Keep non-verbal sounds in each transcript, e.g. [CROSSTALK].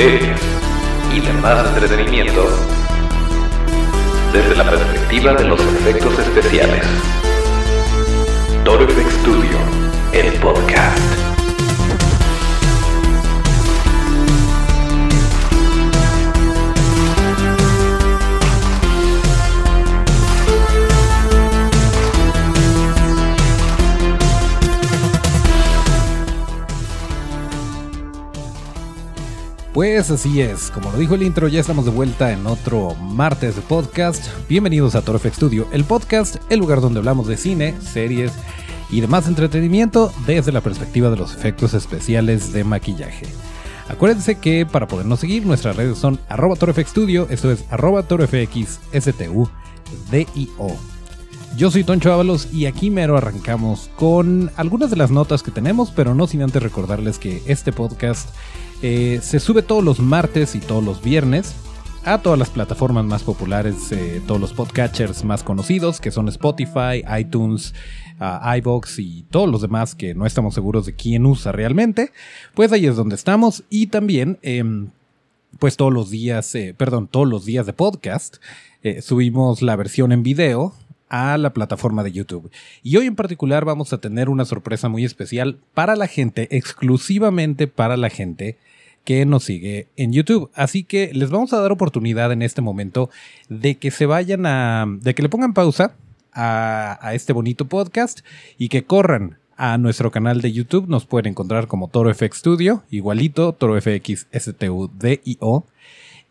series y demás entretenimiento desde la perspectiva de los efectos especiales. Toro FX Studio, el podcast. Pues así es, como lo dijo el intro, ya estamos de vuelta en otro martes de podcast. Bienvenidos a Torfx Studio, el podcast, el lugar donde hablamos de cine, series y demás entretenimiento desde la perspectiva de los efectos especiales de maquillaje. Acuérdense que para podernos seguir, nuestras redes son arroba Studio, esto es arroba torfxstudio. Yo soy Toncho Ábalos y aquí mero arrancamos con algunas de las notas que tenemos, pero no sin antes recordarles que este podcast eh, se sube todos los martes y todos los viernes a todas las plataformas más populares, eh, todos los podcatchers más conocidos, que son Spotify, iTunes, uh, iBox y todos los demás que no estamos seguros de quién usa realmente. Pues ahí es donde estamos. Y también, em, pues todos los días, eh, perdón, todos los días de podcast, subimos la versión en video a la plataforma de YouTube. Y hoy en particular vamos a tener una sorpresa muy especial para la gente, exclusivamente para la gente que nos sigue en YouTube. Así que les vamos a dar oportunidad en este momento de que se vayan a, de que le pongan pausa a, este bonito podcast y que corran a nuestro canal de YouTube. Nos pueden encontrar como Toro FX Studio, igualito, Toro FX STUDIO.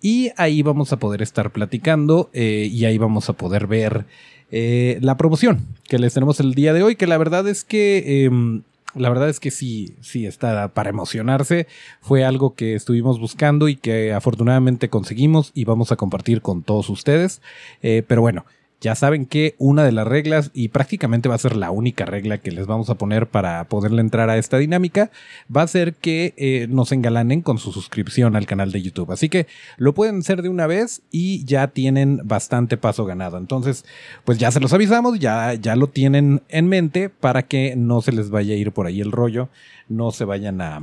Y ahí vamos a poder estar platicando eh, y ahí vamos a poder ver eh, la promoción que les tenemos el día de hoy, que la verdad es que em, la verdad es que sí, sí está para emocionarse. Fue algo que estuvimos buscando y que afortunadamente conseguimos y vamos a compartir con todos ustedes. Eh, pero bueno, ya saben que una de las reglas, y prácticamente va a ser la única regla que les vamos a poner para poderle entrar a esta dinámica, va a ser que eh, nos engalanen con su suscripción al canal de YouTube. Así que lo pueden hacer de una vez y ya tienen bastante paso ganado. Entonces, pues ya se los avisamos, ya, ya lo tienen en mente para que no se les vaya a ir por ahí el rollo, no se vayan a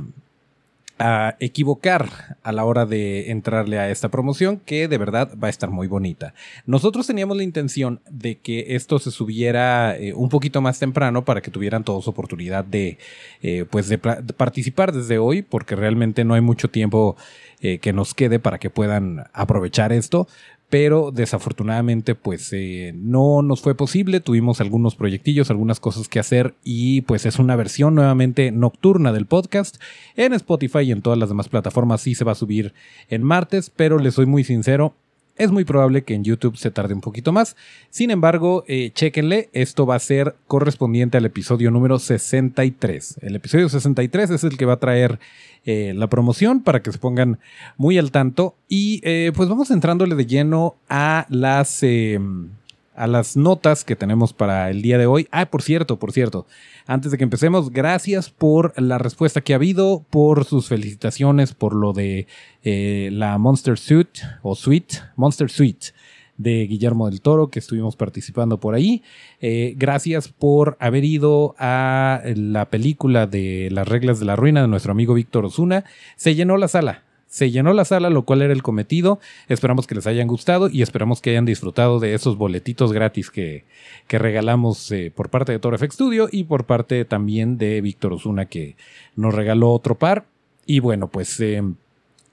a equivocar a la hora de entrarle a esta promoción que de verdad va a estar muy bonita. Nosotros teníamos la intención de que esto se subiera eh, un poquito más temprano para que tuvieran todos oportunidad de eh, pues de, participar desde hoy porque realmente no hay mucho tiempo eh, que nos quede para que puedan aprovechar esto pero desafortunadamente pues eh, no nos fue posible, tuvimos algunos proyectillos, algunas cosas que hacer y pues es una versión nuevamente nocturna del podcast en Spotify y en todas las demás plataformas. Sí se va a subir en martes, pero les soy muy sincero, es muy probable que en YouTube se tarde un poquito más. Sin embargo, eh, chéquenle, esto va a ser correspondiente al episodio número 63. El episodio 63 es el que va a traer eh, la promoción para que se pongan muy al tanto. Y eh, pues vamos entrándole de lleno a las, em, a las notas que tenemos para el día de hoy. Ah, por cierto, por cierto. Antes de que empecemos, gracias por la respuesta que ha habido, por sus felicitaciones, por lo de eh, la Monster Suite o Suite, Monster Suite de Guillermo del Toro, que estuvimos participando por ahí. Eh, gracias por haber ido a la película de Las reglas de la ruina de nuestro amigo Víctor Osuna. Se llenó la sala. Se llenó la sala, lo cual era el cometido. Esperamos que les hayan gustado y esperamos que hayan disfrutado de esos boletitos gratis que, que regalamos eh, por parte de Toro FX Studio y por parte también de Víctor Osuna que nos regaló otro par. Y bueno, pues eh,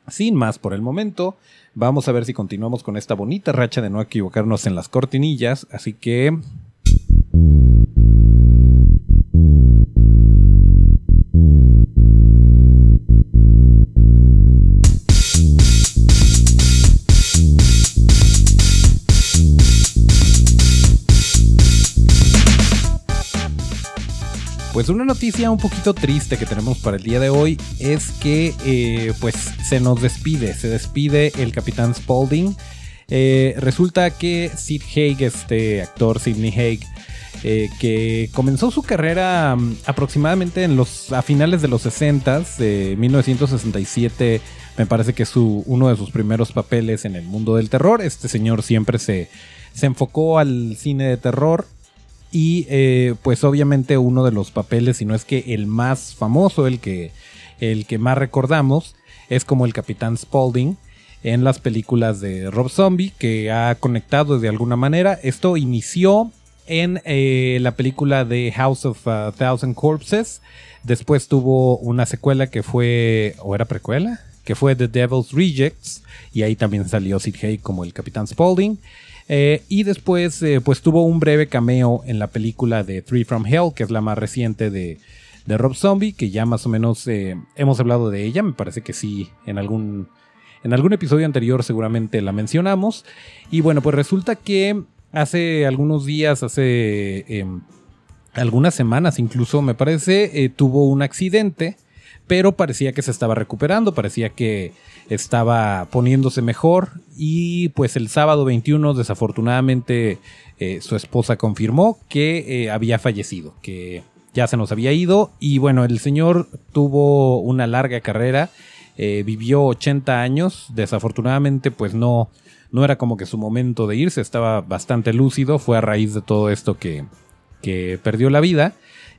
sin más por el momento, vamos a ver si continuamos con esta bonita racha de no equivocarnos en las cortinillas. Así que Pues una noticia un poquito triste que tenemos para el día de hoy es que eh, pues se nos despide, se despide el capitán Spaulding. Eh, resulta que Sid Haig, este actor Sidney Haig, eh, que comenzó su carrera mm, aproximadamente en los, a finales de los 60, de 1967, me parece que es uno de sus primeros papeles en el mundo del terror. Este señor siempre se, se enfocó al cine de terror y eh, pues obviamente uno de los papeles, si no es que el más famoso, el que, el que más recordamos, es como el Capitán Spaulding en las películas de Rob Zombie, que ha conectado de alguna manera. Esto inició en eh, la película de House of a Thousand Corpses. Después tuvo una secuela que fue, o era precuela, que fue The Devil's Rejects. Y ahí también salió Sid Haig como el Capitán Spaulding. Eh, y después, eh, pues tuvo un breve cameo en la película de Three from Hell, que es la más reciente de, de Rob Zombie, que ya más o menos hemos hablado de ella. Me parece que sí, en algún en algún episodio anterior seguramente la mencionamos. Y bueno, pues resulta que hace algunos días, hace em, algunas semanas incluso, me parece, eh, tuvo un accidente, pero parecía que se estaba recuperando, parecía que estaba poniéndose mejor. Y pues el sábado 21 desafortunadamente eh, su esposa confirmó que eh, había fallecido, que ya se nos había ido. Y bueno, el señor tuvo una larga carrera eh, vivió 80 años, desafortunadamente pues no, no era como que su momento de irse, estaba bastante lúcido, fue a raíz de todo esto que, que perdió la vida.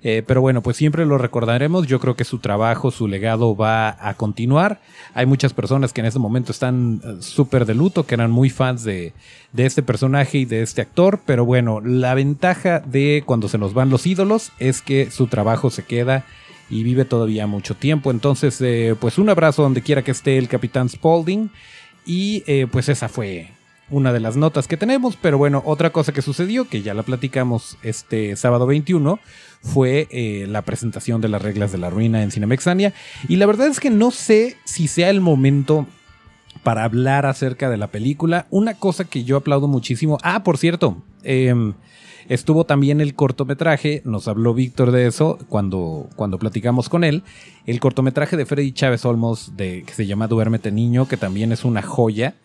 Eh, pero bueno, pues siempre lo recordaremos. Yo creo que su trabajo, su legado va a continuar. Hay muchas personas que en este momento están eh, súper de luto, que eran muy fans de, de, este personaje y de este actor. Pero bueno, la ventaja de cuando se nos van los ídolos es que su trabajo se queda y vive todavía mucho tiempo. Entonces, eh, pues un abrazo donde quiera que esté el capitán Spaulding. Y pues esa fue una de las notas que tenemos. Pero bueno, otra cosa que sucedió, que ya la platicamos este sábado 21, fue eh, la presentación de las reglas de la ruina en Cinemexania. Y la verdad es que no sé si sea el momento para hablar acerca de la película. Una cosa que yo aplaudo muchísimo. Ah, por cierto. Eh, Estuvo también el cortometraje, nos habló Víctor de eso cuando, cuando platicamos con él, el cortometraje de Freddy Chávez Olmos de, que se llama Duérmete Niño, que también es una joya.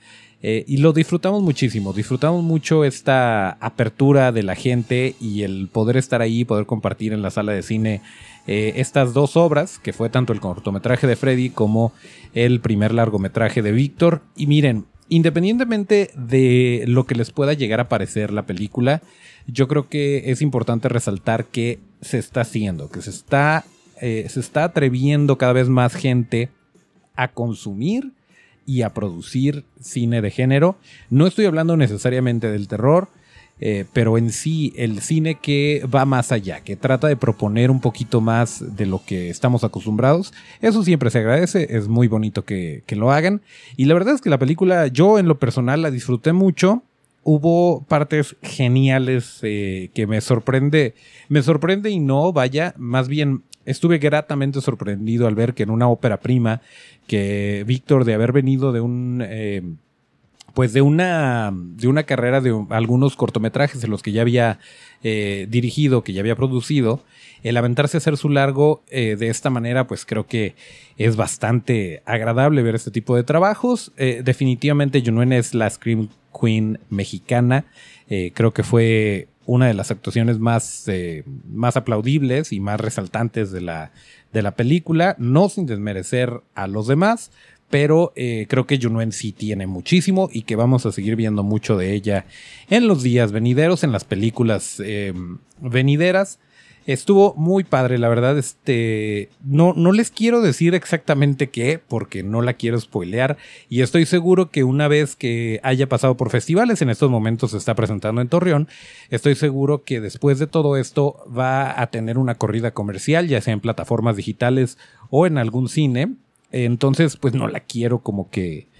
Eh, y lo disfrutamos muchísimo, disfrutamos mucho esta apertura de la gente y el poder estar ahí, poder compartir en la sala de cine eh, estas dos obras, que fue tanto el cortometraje de Freddy como el primer largometraje de Víctor. Y miren, independientemente de lo que les pueda llegar a parecer la película, yo creo que es importante resaltar que se está haciendo, que se está, eh, se está atreviendo cada vez más gente a consumir y a producir cine de género. No estoy hablando necesariamente del terror, eh, pero en sí el cine que va más allá, que trata de proponer un poquito más de lo que estamos acostumbrados. Eso siempre se agradece, es muy bonito que, lo hagan. Y la verdad es que la película yo en lo personal la disfruté mucho hubo partes geniales eh, que me sorprende. Me sorprende y no, vaya, más bien estuve gratamente sorprendido al ver que en una ópera prima, que Víctor, de haber venido de un. Eh, pues de una, de una carrera de algunos cortometrajes en los que ya había eh, dirigido, que ya había producido, el aventarse a hacer su largo de esta manera, pues creo que es bastante agradable ver este tipo de trabajos. definitivamente Junuen es la Scream Queen mexicana. Eh, creo que fue una de las actuaciones más, eh, más aplaudibles y más resaltantes de la, de la película, no sin desmerecer a los demás, pero eh, creo que Junuen sí tiene muchísimo y que vamos a seguir viendo mucho de ella en los días venideros, en las películas venideras. Estuvo muy padre, la verdad. Este, no, no les quiero decir exactamente qué, porque no la quiero spoilear. Y estoy seguro que una vez que haya pasado por festivales, en estos momentos se está presentando en Torreón, estoy seguro que después de todo esto va a tener una corrida comercial, ya sea en plataformas digitales o en algún cine. Entonces, pues no la quiero como que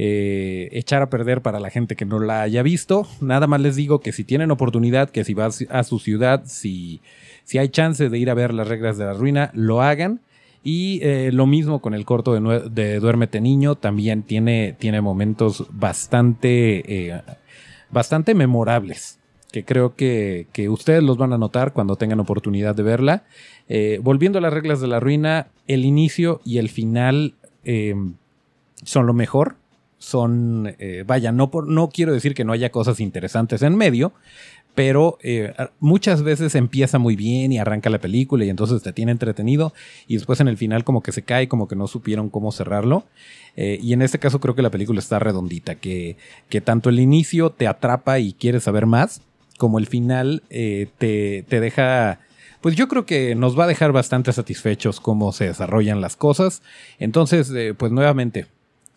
eh, echar a perder para la gente que no la haya visto. Nada más les digo que si tienen oportunidad, que si vas a su ciudad, si si hay chance de ir a ver las reglas de la ruina, lo hagan. Y eh, lo mismo con el corto de, Duérmete Niño, también tiene, tiene momentos bastante, eh, bastante memorables, que creo que, ustedes los van a notar cuando tengan oportunidad de verla. Eh, volviendo a las reglas de la ruina, el inicio y el final son lo mejor. Son, vaya, no, por, no quiero decir que no haya cosas interesantes en medio, pero eh, muchas veces empieza muy bien y arranca la película y entonces te tiene entretenido y después en el final como que se cae, como que no supieron cómo cerrarlo. Eh, y en este caso creo que la película está redondita, que, que tanto el inicio te atrapa y quieres saber más, como el final eh, te, te deja pues yo creo que nos va a dejar bastante satisfechos cómo se desarrollan las cosas. Entonces, pues nuevamente,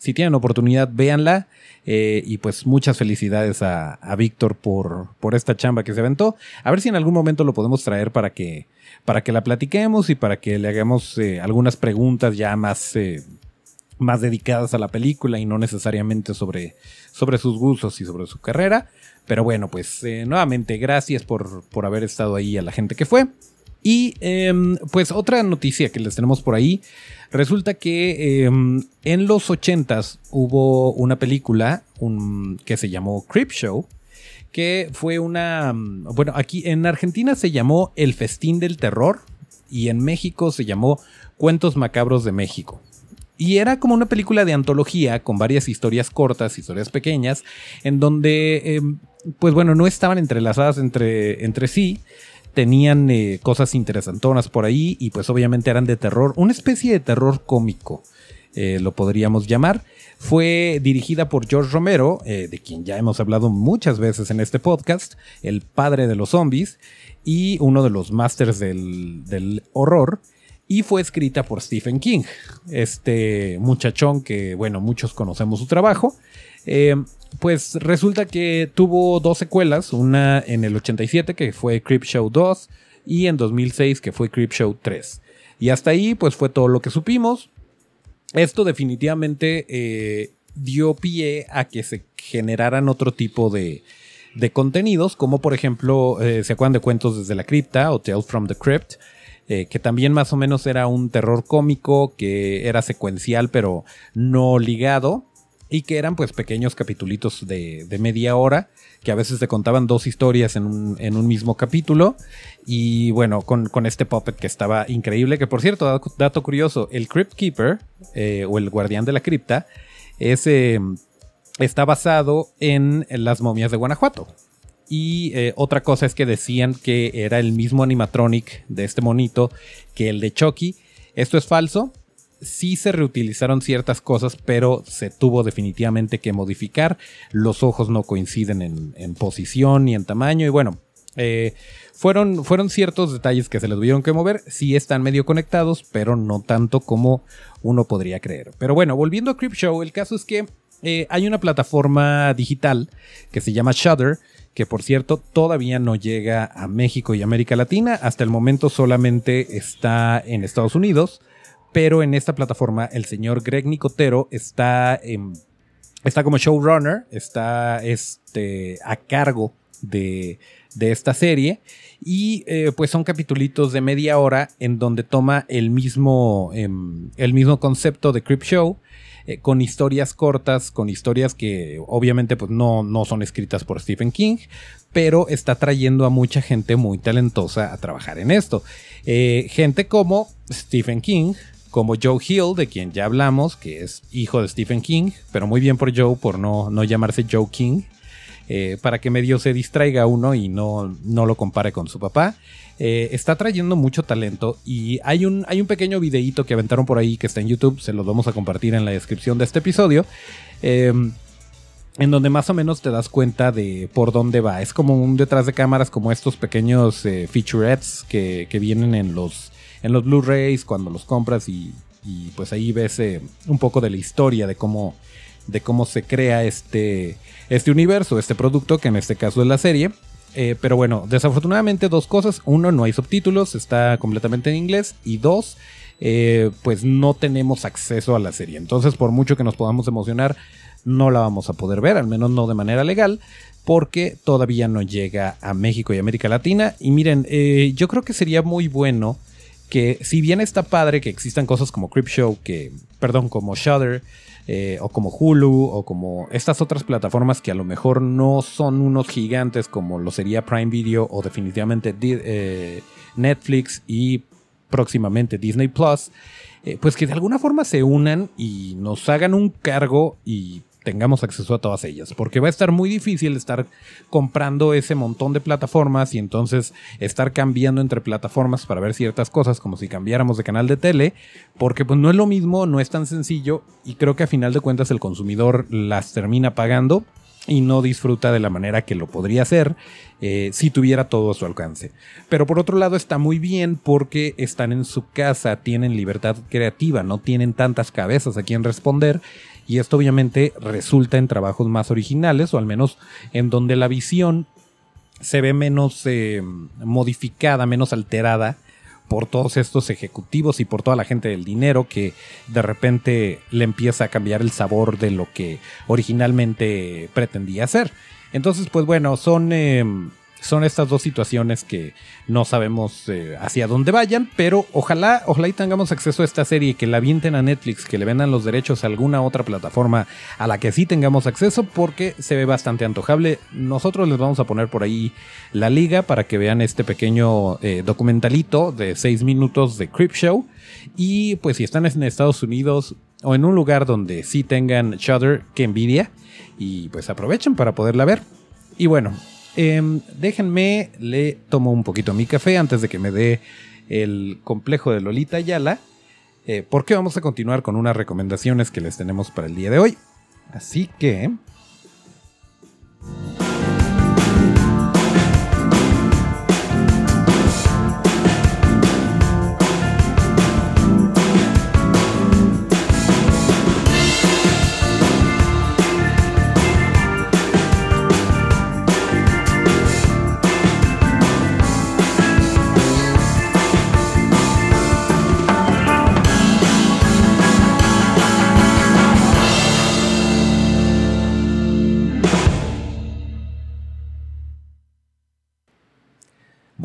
si tienen oportunidad, véanla. Eh, y pues muchas felicidades a, Víctor por, por esta chamba que se aventó. A ver si en algún momento lo podemos traer para que, para que la platiquemos y para que le hagamos eh, algunas preguntas ya más, más dedicadas a la película y no necesariamente sobre, sobre sus gustos y sobre su carrera. Pero bueno, pues nuevamente gracias por, por haber estado ahí a la gente que fue. Y em, pues otra noticia que les tenemos por ahí. Resulta que em, en los 80s hubo una película que se llamó Creep Show. Que fue una. Bueno, aquí en Argentina se llamó El Festín del Terror. Y en México se llamó Cuentos Macabros de México. Y era como una película de antología con varias historias cortas, historias pequeñas, en donde, em, pues bueno, no estaban entrelazadas entre, entre sí, tenían eh, cosas interesantonas por ahí y pues obviamente eran de terror, una especie de terror cómico, eh, lo podríamos llamar. Fue dirigida por George Romero, eh, de quien ya hemos hablado muchas veces en este podcast, el padre de los zombies y uno de los masters del, horror. Y fue escrita por Stephen King, este muchachón que, bueno, muchos conocemos su trabajo. Pues resulta que tuvo dos secuelas, una en el 87 que fue Show 2 y en 2006 que fue Show 3. Y hasta ahí pues fue todo lo que supimos. Esto definitivamente eh, dio pie a que se generaran otro tipo de, contenidos, como por ejemplo, eh, ¿se acuerdan de Cuentos desde la Cripta o Tales from the Crypt? Eh, que también más o menos era un terror cómico, que era secuencial pero no ligado y que eran pues pequeños capitulitos de, media hora, que a veces te contaban dos historias en un, mismo capítulo. Y bueno, con, este puppet que estaba increíble, que por cierto, dato, curioso, el Crypt Keeper eh, o el guardián de la cripta ese está basado en las momias de Guanajuato. Y eh, otra cosa es que decían que era el mismo animatronic de este monito que el de Chucky. Esto es falso, sí se reutilizaron ciertas cosas, pero se tuvo definitivamente que modificar. Los ojos no coinciden en, posición ni en tamaño. Y bueno, eh, fueron, fueron ciertos detalles que se les tuvieron que mover. Sí están medio conectados, pero no tanto como uno podría creer. Pero bueno, volviendo a Show, el caso es que eh, hay una plataforma digital que se llama Shudder, que por cierto todavía no llega a México y América Latina. Hasta el momento solamente está en Estados Unidos pero en esta plataforma el señor Greg Nicotero está, está como showrunner, está este, a cargo de, esta serie y eh, pues son capitulitos de media hora en donde toma el mismo, em, el mismo concepto de Crip Show. Eh, con historias cortas, con historias que obviamente pues no, no son escritas por Stephen King, pero está trayendo a mucha gente muy talentosa a trabajar en esto. Eh, gente como Stephen King, como Joe Hill, de quien ya hablamos, que es hijo de Stephen King, pero muy bien por Joe por no, no llamarse Joe King, eh, para que medio se distraiga uno y no, no lo compare con su papá. Eh, está trayendo mucho talento y hay un, hay un pequeño videíto que aventaron por ahí que está en YouTube, se los vamos a compartir en la descripción de este episodio. Em, en donde más o menos te das cuenta de por dónde va. Es como un detrás de cámaras, como estos pequeños eh, featurettes que, que, vienen en los, en los Blu-rays cuando los compras y, pues ahí ves eh, un poco de la historia de cómo, de cómo se crea este, este universo, este producto, que en este caso es la serie. Eh, pero bueno, desafortunadamente dos cosas. Uno, no hay subtítulos, está completamente en inglés. Y dos, eh, pues no tenemos acceso a la serie. Entonces, por mucho que nos podamos emocionar, no la vamos a poder ver, al menos no de manera legal, porque todavía no llega a México y América Latina. Y miren, yo creo que sería muy bueno que si bien está padre que existan cosas como Show, que, perdón, como Shudder, eh, o como Hulu, o como estas otras plataformas que a lo mejor no son unos gigantes como lo sería Prime Video o definitivamente eh, Netflix y próximamente Disney Plus, eh, pues que de alguna forma se unan y nos hagan un cargo y tengamos acceso a todas ellas, porque va a estar muy difícil estar comprando ese montón de plataformas y entonces estar cambiando entre plataformas para ver ciertas cosas como si cambiáramos de canal de tele, porque pues no es lo mismo, no es tan sencillo y creo que a final de cuentas el consumidor las termina pagando y no disfruta de la manera que lo podría hacer eh, si tuviera todo a su alcance. Pero por otro lado está muy bien porque están en su casa, tienen libertad creativa, no tienen tantas cabezas a quien responder y esto obviamente resulta en trabajos más originales o al menos en donde la visión se ve menos eh, modificada, menos alterada por todos estos ejecutivos y por toda la gente del dinero que de repente le empieza a cambiar el sabor de lo que originalmente pretendía hacer. Entonces, pues bueno, son em, son estas dos situaciones que no sabemos eh, hacia dónde vayan, pero ojalá, ojalá y tengamos acceso a esta serie, que la avienten a Netflix, que le vendan los derechos a alguna otra plataforma a la que sí tengamos acceso, porque se ve bastante antojable. Nosotros les vamos a poner por ahí la liga para que vean este pequeño eh, documentalito de 6 minutos de Creep Show. Y pues si están en Estados Unidos o en un lugar donde sí tengan Shudder, que envidia, y pues aprovechen para poderla ver. Y bueno, Em, déjenme, le tomo un poquito mi café antes de que me dé el complejo de Lolita Yala. Eh, porque vamos a continuar con unas recomendaciones que les tenemos para el día de hoy. Así que...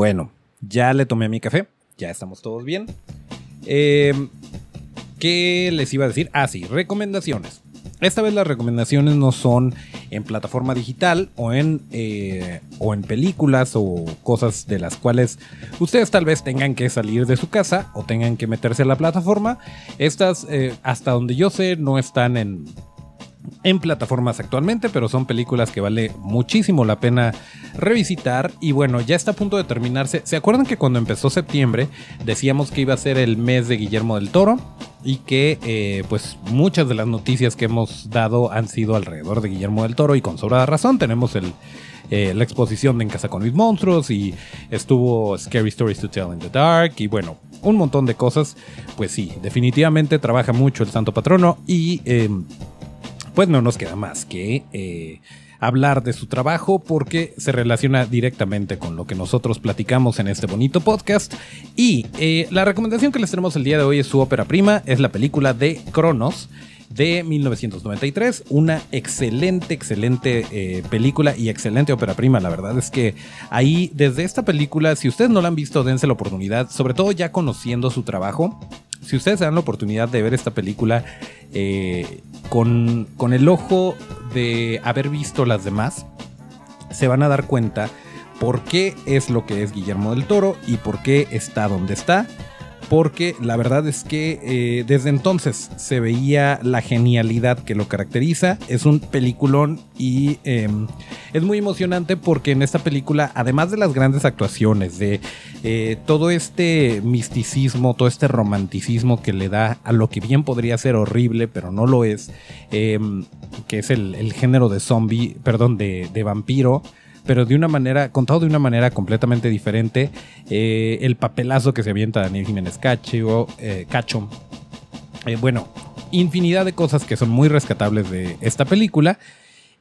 Bueno, ya le tomé mi café, ya estamos todos bien. Eh, ¿Qué les iba a decir? Ah, sí, recomendaciones. Esta vez las recomendaciones no son en plataforma digital o en, eh, o en películas o cosas de las cuales ustedes tal vez tengan que salir de su casa o tengan que meterse a la plataforma. Estas, eh, hasta donde yo sé, no están en, en plataformas actualmente, pero son películas que vale muchísimo la pena revisitar. Y bueno, ya está a punto de terminarse. ¿Se acuerdan que cuando empezó septiembre decíamos que iba a ser el mes de Guillermo del Toro? Y que eh, pues muchas de las noticias que hemos dado han sido alrededor de Guillermo del Toro y con sobrada razón. Tenemos el, eh, la exposición de En Casa con mis monstruos y estuvo Scary Stories to Tell in the Dark y bueno, un montón de cosas. Pues sí, definitivamente trabaja mucho el Santo Patrono y... Em, pues no nos queda más que eh, hablar de su trabajo porque se relaciona directamente con lo que nosotros platicamos en este bonito podcast. Y eh, la recomendación que les tenemos el día de hoy es su ópera prima, es la película de Cronos de 1993. Una excelente, excelente eh, película y excelente ópera prima. La verdad es que ahí, desde esta película, si ustedes no la han visto, dense la oportunidad, sobre todo ya conociendo su trabajo. Si ustedes dan la oportunidad de ver esta película, eh, con, con el ojo de haber visto las demás, se van a dar cuenta por qué es lo que es Guillermo del Toro y por qué está donde está porque la verdad es que eh, desde entonces se veía la genialidad que lo caracteriza. Es un peliculón y em, es muy emocionante porque en esta película, además de las grandes actuaciones, de eh, todo este misticismo, todo este romanticismo que le da a lo que bien podría ser horrible, pero no lo es, em, que es el, género de zombie, perdón, de, de vampiro pero de una manera, contado de una manera completamente diferente. Eh, el papelazo que se avienta Daniel Jiménez Cacho, eh, Cacho. Eh, bueno, infinidad de cosas que son muy rescatables de esta película.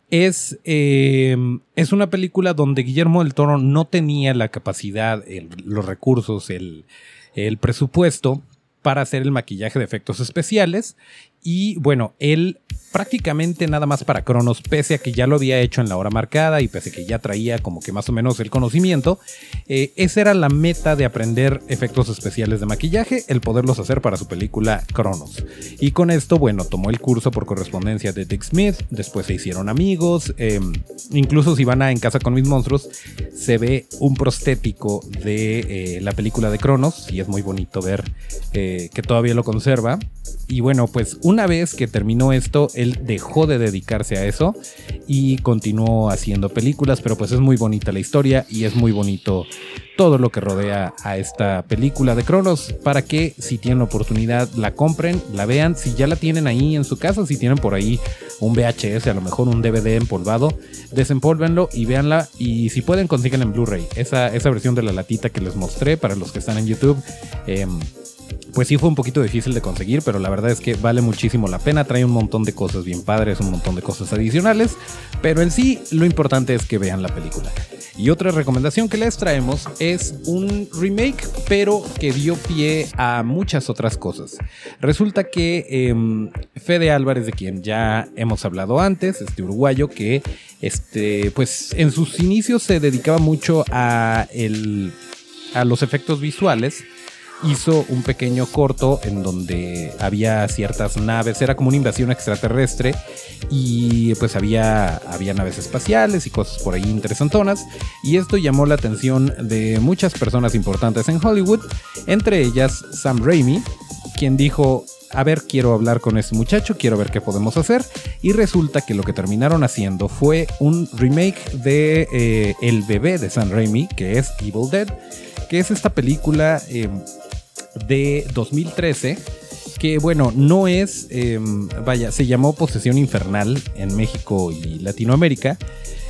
Es, es una película donde Guillermo del Toro no tenía la capacidad, los recursos, el, el presupuesto para hacer el maquillaje de efectos especiales. Y bueno, él prácticamente nada más para Cronos, pese a que ya lo había hecho en la hora marcada y pese a que ya traía como que más o menos el conocimiento, eh, esa era la meta de aprender efectos especiales de maquillaje, el poderlos hacer para su película Cronos. Y con esto, bueno, tomó el curso por correspondencia de Dick Smith, después se hicieron amigos, em, incluso si van a En Casa con mis monstruos, se ve un prostético de eh, la película de Cronos y es muy bonito ver eh, que todavía lo conserva. Y bueno, pues una vez que terminó esto, él dejó de dedicarse a eso y continuó haciendo películas, pero pues es muy bonita la historia y es muy bonito todo lo que rodea a esta película de Cronos para que si tienen oportunidad la compren, la vean, si ya la tienen ahí en su casa, si tienen por ahí un VHS, a lo mejor un DVD empolvado, desempólvenlo y véanla. Y si pueden, consigan en Blu-ray. Esa, esa versión de la latita que les mostré para los que están en YouTube. Em, pues sí fue un poquito difícil de conseguir, pero la verdad es que vale muchísimo la pena. Trae un montón de cosas bien padres, un montón de cosas adicionales, pero en sí lo importante es que vean la película. Y otra recomendación que les traemos es un remake, pero que dio pie a muchas otras cosas. Resulta que em, Fede Álvarez, de quien ya hemos hablado antes, este uruguayo que este, pues en sus inicios se dedicaba mucho a, el, a los efectos visuales hizo un pequeño corto en donde había ciertas naves, era como una invasión extraterrestre y pues había, había naves espaciales y cosas por ahí interesantonas y esto llamó la atención de muchas personas importantes en Hollywood, entre ellas Sam Raimi, quien dijo, a ver, quiero hablar con este muchacho, quiero ver qué podemos hacer. Y resulta que lo que terminaron haciendo fue un remake de eh, El bebé de Sam Raimi, que es Evil Dead, que es esta película eh, de 2013 que bueno, no es, em, vaya, se llamó Posesión Infernal en México y Latinoamérica.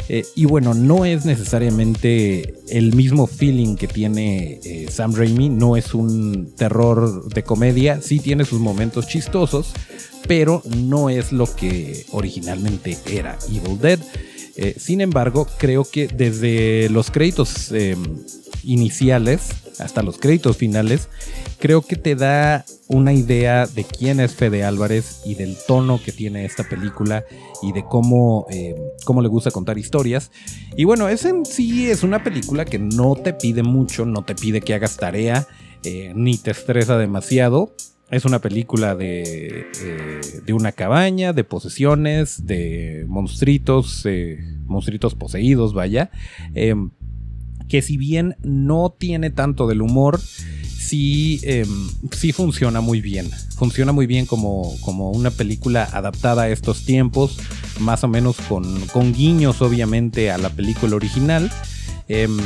Eh, y bueno, no es necesariamente el mismo feeling que tiene eh, Sam Raimi, no es un terror de comedia, sí tiene sus momentos chistosos, pero no es lo que originalmente era Evil Dead. Eh, sin embargo, creo que desde los créditos em, iniciales hasta los créditos finales, creo que te da una idea de quién es Fede Álvarez y del tono que tiene esta película y de cómo, eh, cómo le gusta contar historias. Y bueno, es en sí es una película que no te pide mucho, no te pide que hagas tarea, eh, ni te estresa demasiado. Es una película de, eh, de una cabaña, de posesiones, de monstruitos, monstruitos poseídos, vaya que si bien no tiene tanto del humor, sí, em, sí funciona muy bien. Funciona muy bien como, como, una película adaptada a estos tiempos, más o menos con, con guiños obviamente a la película original. Em,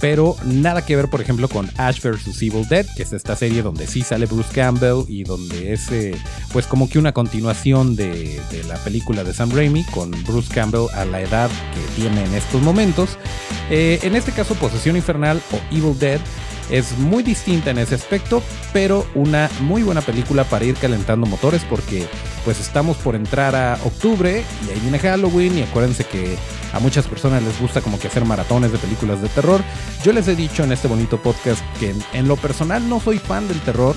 pero nada que ver, por ejemplo, con Ash vs. Evil Dead, que es esta serie donde sí sale Bruce Campbell y donde es, eh, pues, como que una continuación de, de, la película de Sam Raimi con Bruce Campbell a la edad que tiene en estos momentos. Eh, en este caso, Posesión Infernal o Evil Dead es muy distinta en ese aspecto, pero una muy buena película para ir calentando motores porque pues estamos por entrar a octubre y ahí viene Halloween y acuérdense que a muchas personas les gusta como que hacer maratones de películas de terror. Yo les he dicho en este bonito podcast que en, lo personal no soy fan del terror,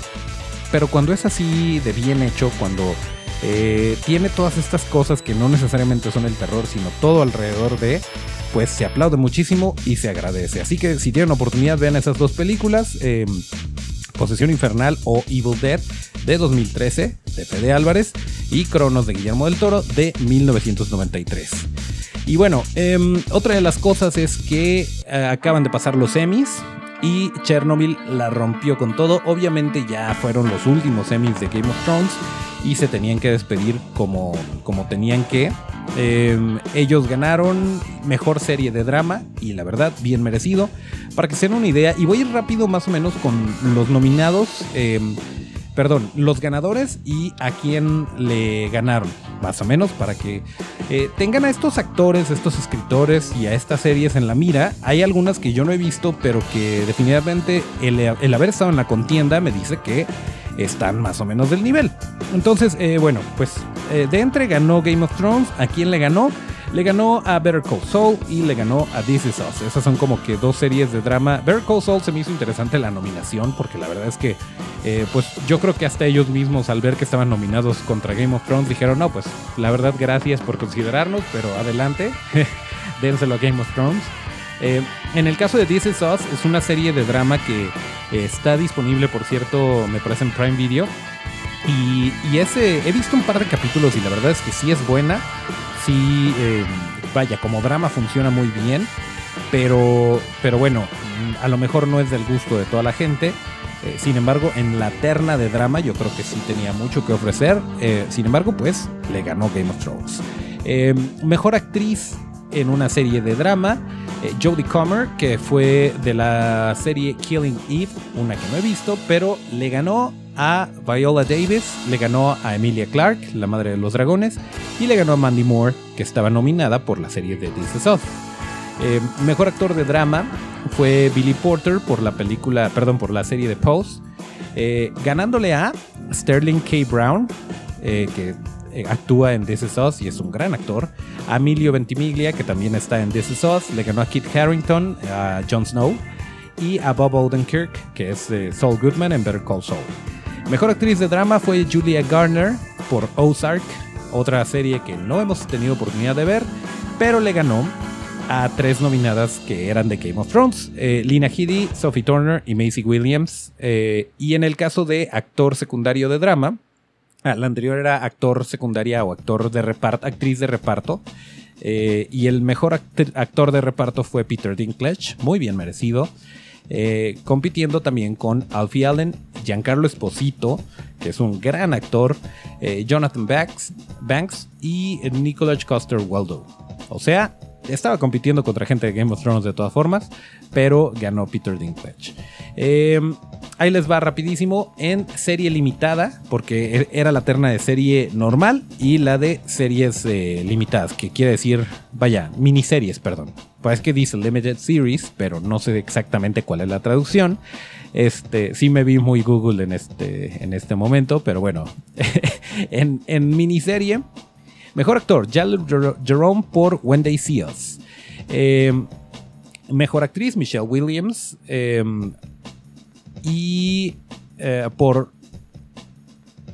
pero cuando es así de bien hecho, cuando eh, tiene todas estas cosas que no necesariamente son el terror, sino todo alrededor de, pues se aplaude muchísimo y se agradece. Así que si tienen oportunidad, vean esas dos películas. Eh, Posesión Infernal o Evil Dead de 2013 de Fede Álvarez y Cronos de Guillermo del Toro de 1993. Y bueno, em, otra de las cosas es que eh, acaban de pasar los Emmys y Chernobyl la rompió con todo. Obviamente ya fueron los últimos Emmys de Game of Thrones y se tenían que despedir como, como tenían que. Em, ellos ganaron mejor serie de drama y la verdad, bien merecido. Para que se den una idea, y voy ir rápido más o menos con los nominados. Em, perdón, los ganadores y a quién le ganaron, más o menos, para que eh, tengan a estos actores, estos escritores y a estas series en la mira. Hay algunas que yo no he visto, pero que definitivamente el, haber estado en la contienda me dice que están más o menos del nivel. Entonces, eh, bueno, pues eh, de entre ganó Game of Thrones. ¿A quién le ganó? Le ganó a Better Call Saul y le ganó a This Is Us. Esas son como que dos series de drama. Better Call Saul se me hizo interesante la nominación porque la verdad es que, eh, pues yo creo que hasta ellos mismos al ver que estaban nominados contra Game of Thrones dijeron, no, pues la verdad gracias por considerarnos, pero adelante, [LAUGHS] dénselo a Game of Thrones. Eh, en el caso de This Is Us, es una serie de drama que eh, está disponible, por cierto, me parece en Prime Video. Y, ese, he visto un par de capítulos y la verdad es que sí es buena. Sí, eh, vaya, como drama funciona muy bien. Pero, pero bueno, a lo mejor no es del gusto de toda la gente. sin embargo, en la terna de drama yo creo que sí tenía mucho que ofrecer. sin embargo, pues le ganó Game of Thrones. mejor actriz en una serie de drama. Eh, Jodie Comer, que fue de la serie Killing Eve, una que no he visto, pero le ganó a Viola Davis, le ganó a Emilia Clarke, la madre de los dragones, y le ganó a Mandy Moore, que estaba nominada por la serie de This Is Us. Eh, mejor actor de drama fue Billy Porter por la película, perdón, por la serie de Pose, eh, ganándole a Sterling K. Brown, eh, que actúa en This Is Us y es un gran actor, a Emilio Ventimiglia, que también está en This Is Us, le ganó a Kit Harrington, a Jon Snow, y a Bob Odenkirk, que es Saul Goodman en Better Call Saul. Mejor actriz de drama fue Julia Garner por Ozark, otra serie que no hemos tenido oportunidad de ver, pero le ganó a tres nominadas que eran de Game of Thrones, eh, Lina Headey, Sophie Turner y Macy Williams. Eh, y en el caso de actor secundario de drama, ah, la anterior era actor secundaria o actor de reparto, actriz de reparto. Eh, y el mejor actor de reparto fue Peter Dinklage, muy bien merecido. Compitiendo también con Alfie Allen, Giancarlo Esposito, que es un gran actor, Jonathan Banks, Banks y Nicolas Coster Waldo. O sea, estaba compitiendo contra gente de Game of Thrones de todas formas, pero ganó Peter Dinklage. Em, ahí les va rapidísimo en serie limitada, porque e-, era la terna de serie normal y la de series eh, limitadas, que quiere decir, vaya, miniseries, perdón. Pues es que dice Limited Series, pero no sé exactamente cuál es la traducción. Este, sí me vi muy Google en este, en este momento, pero bueno, [LAUGHS] en, en miniserie Mejor actor, Jalil Jerome por When They See Us. Em, mejor actriz, Michelle Williams. Em, y eh, por.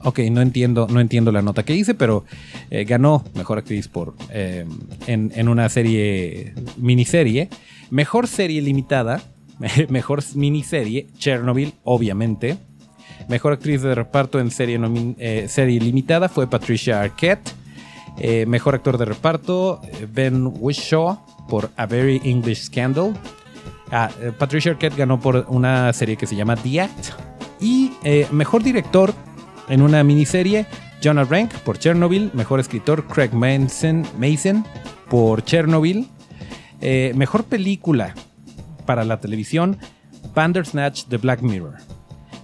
Ok, no entiendo, no entiendo la nota que hice, pero eh, ganó mejor actriz por em, en, en, una serie miniserie. Mejor serie limitada, [LAUGHS] mejor miniserie, Chernobyl, obviamente. Mejor actriz de reparto en serie, eh, serie limitada fue Patricia Arquette. Eh, mejor actor de reparto, eh, Ben Whishaw por A Very English Scandal. Ah, eh, Patricia Arquette ganó por una serie que se llama The Act. Y mejor director en una miniserie, Jonah Rank por Chernobyl. Mejor escritor, Craig Mason, Mason por Chernobyl. mejor película para la televisión, Bandersnatch The Black Mirror.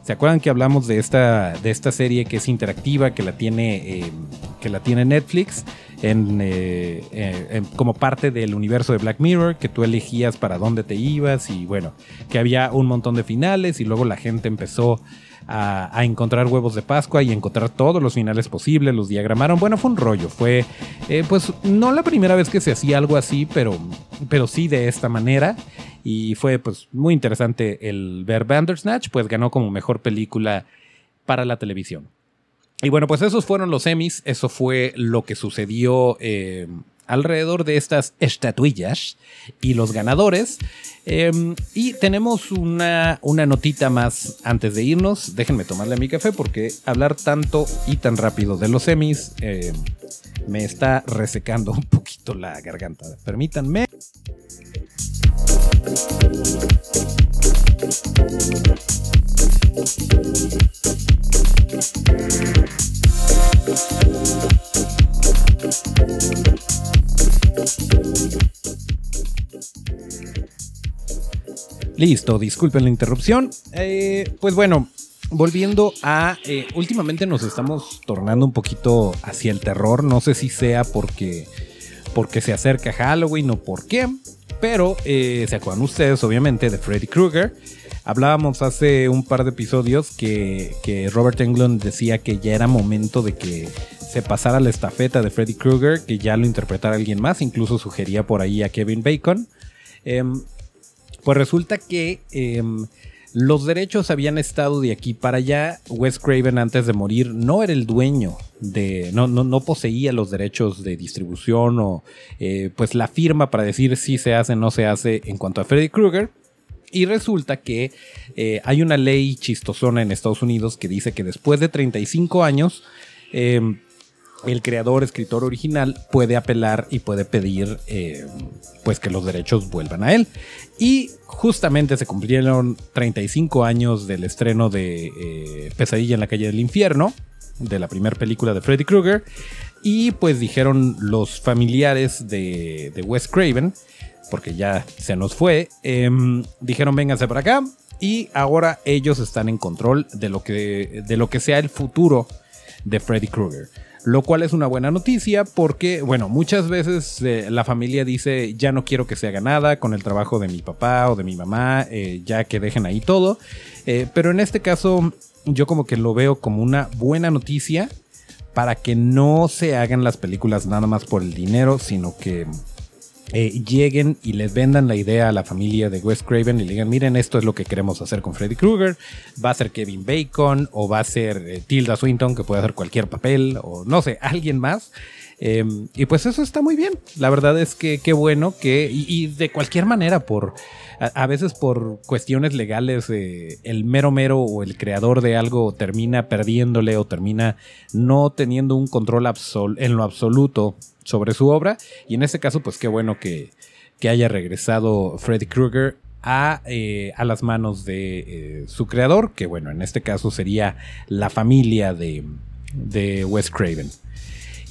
¿Se acuerdan que hablamos de esta, de esta serie que es interactiva, que la tiene, eh, que la tiene Netflix, eh, en, como parte del universo de Black Mirror, que tú elegías para dónde te ibas y bueno, que había un montón de finales y luego la gente empezó a, encontrar huevos de Pascua y encontrar todos los finales posibles, los diagramaron. Bueno, fue un rollo, fue eh, pues no la primera vez que se hacía algo así, pero, pero sí de esta manera. Y fue pues muy interesante el ver Bandersnatch, pues ganó como mejor película para la televisión. Y bueno, pues esos fueron los Emmys, eso fue lo que sucedió eh, alrededor de estas estatuillas y los ganadores. Em, y tenemos una, una, notita más antes de irnos. Déjenme tomarle mi café porque hablar tanto y tan rápido de los Emmys em, me está resecando un poquito la garganta. Permítanme. Listo, disculpen la interrupción. Eh, pues bueno, volviendo a... Eh, últimamente nos estamos tornando un poquito hacia el terror. No sé si sea porque, porque se acerca Halloween o por qué. Pero eh, se acuerdan ustedes, obviamente, de Freddy Krueger. Hablábamos hace un par de episodios que, Robert Englund decía que ya era momento de que se pasara la estafeta de Freddy Krueger, que ya lo interpretara alguien más, incluso sugería por ahí a Kevin Bacon. Em, pues resulta que em, los derechos habían estado de aquí para allá. Wes Craven antes de morir no era el dueño de, no, no, no poseía los derechos de distribución o eh, pues la firma para decir si se hace o no se hace en cuanto a Freddy Krueger. Y resulta que eh, hay una ley chistosona en Estados Unidos que dice que después de 35 años, em, el creador, escritor original puede apelar y puede pedir em, pues que los derechos vuelvan a él. Y justamente se cumplieron 35 años del estreno de eh, Pesadilla en la calle del infierno, de la primera película de Freddy Krueger. Y pues dijeron los familiares de, Wes Craven, porque ya se nos fue, em, dijeron vénganse para acá. y ahora ellos están en control de lo que, de lo que sea el futuro de Freddy Krueger. Lo cual es una buena noticia porque, bueno, muchas veces eh, la familia dice, ya no quiero que se haga nada con el trabajo de mi papá o de mi mamá, eh, ya que dejen ahí todo. Eh, pero en este caso, yo como que lo veo como una buena noticia para que no se hagan las películas nada más por el dinero, sino que eh, lleguen y les vendan la idea a la familia de Wes Craven y le digan, miren, esto es lo que queremos hacer con Freddy Krueger, va a ser Kevin Bacon o va a ser eh, Tilda Swinton, que puede hacer cualquier papel, o no sé, [LAUGHS] alguien más. Em, y pues eso está muy bien. La verdad es que qué bueno que, y, de cualquier manera, por a, veces por cuestiones legales, eh, el mero mero o el creador de algo termina perdiéndole o termina no teniendo un control en lo absoluto sobre su obra. Y en este caso, pues qué bueno que, haya regresado Freddy Krueger a, eh, a, las manos de eh, su creador, que bueno, en este caso sería la familia de, de Wes Craven.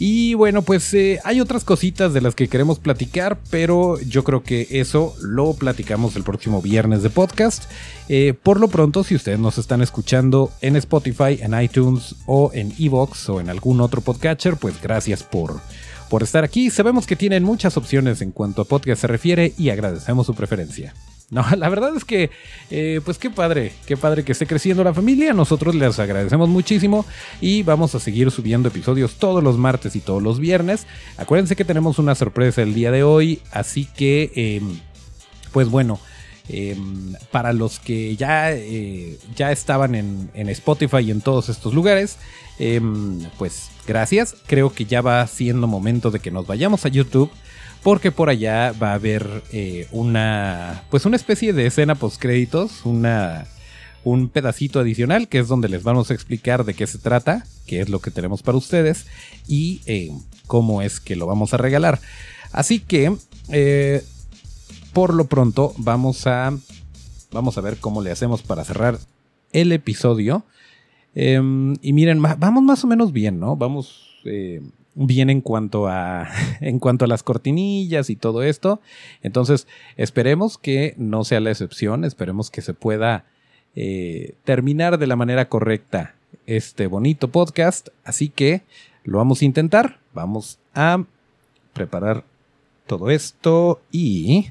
Y bueno, pues eh, hay otras cositas de las que queremos platicar, pero yo creo que eso lo platicamos el próximo viernes de podcast. Eh, por lo pronto, si ustedes nos están escuchando en Spotify, en iTunes o en Evox o en algún otro podcatcher, pues gracias por, por estar aquí. Sabemos que tienen muchas opciones en cuanto a podcast se refiere y agradecemos su preferencia. No, [LAUGHS] la verdad es que, eh, pues qué padre, qué padre que esté creciendo la familia. Nosotros les agradecemos muchísimo y vamos a seguir subiendo episodios todos los martes y todos los viernes. Acuérdense que tenemos una sorpresa el día de hoy, así que, em, pues bueno. Em, para los que ya, eh, ya estaban en, en, Spotify y en todos estos lugares, em, pues gracias. Creo que ya va siendo momento de que nos vayamos a YouTube porque por allá va a haber eh, una, pues una especie de escena post créditos, una, un pedacito adicional que es donde les vamos a explicar de qué se trata, qué es lo que tenemos para ustedes y eh, cómo es que lo vamos a regalar. Así que, eh, por lo pronto, vamos a, vamos a ver cómo le hacemos para cerrar el episodio. Em, y miren, vamos más o menos bien, ¿no? Vamos bien en cuanto a [LAUGHS] en cuanto a las cortinillas y todo esto. Entonces, esperemos que no sea la excepción, esperemos que se pueda eh, terminar de la manera correcta este bonito podcast. Así que lo vamos a intentar. Vamos a preparar todo esto y...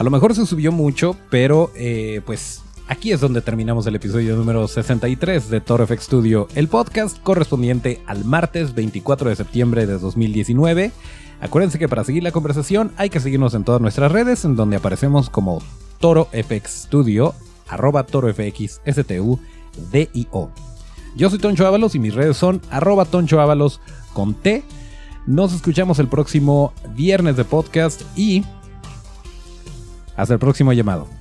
A lo mejor se subió mucho, pero eh, pues aquí es donde terminamos el episodio número 63 de Toro FX Studio, el podcast correspondiente al martes 24 de septiembre de 2019. Acuérdense que para seguir la conversación hay que seguirnos en todas nuestras redes, en donde aparecemos como Toro FX Studio, arroba Toro FX STU, DIO. Yo soy Toncho Ábalos y mis redes son arroba Toncho Ábalos con T. Nos escuchamos el próximo viernes de podcast y hasta el próximo llamado.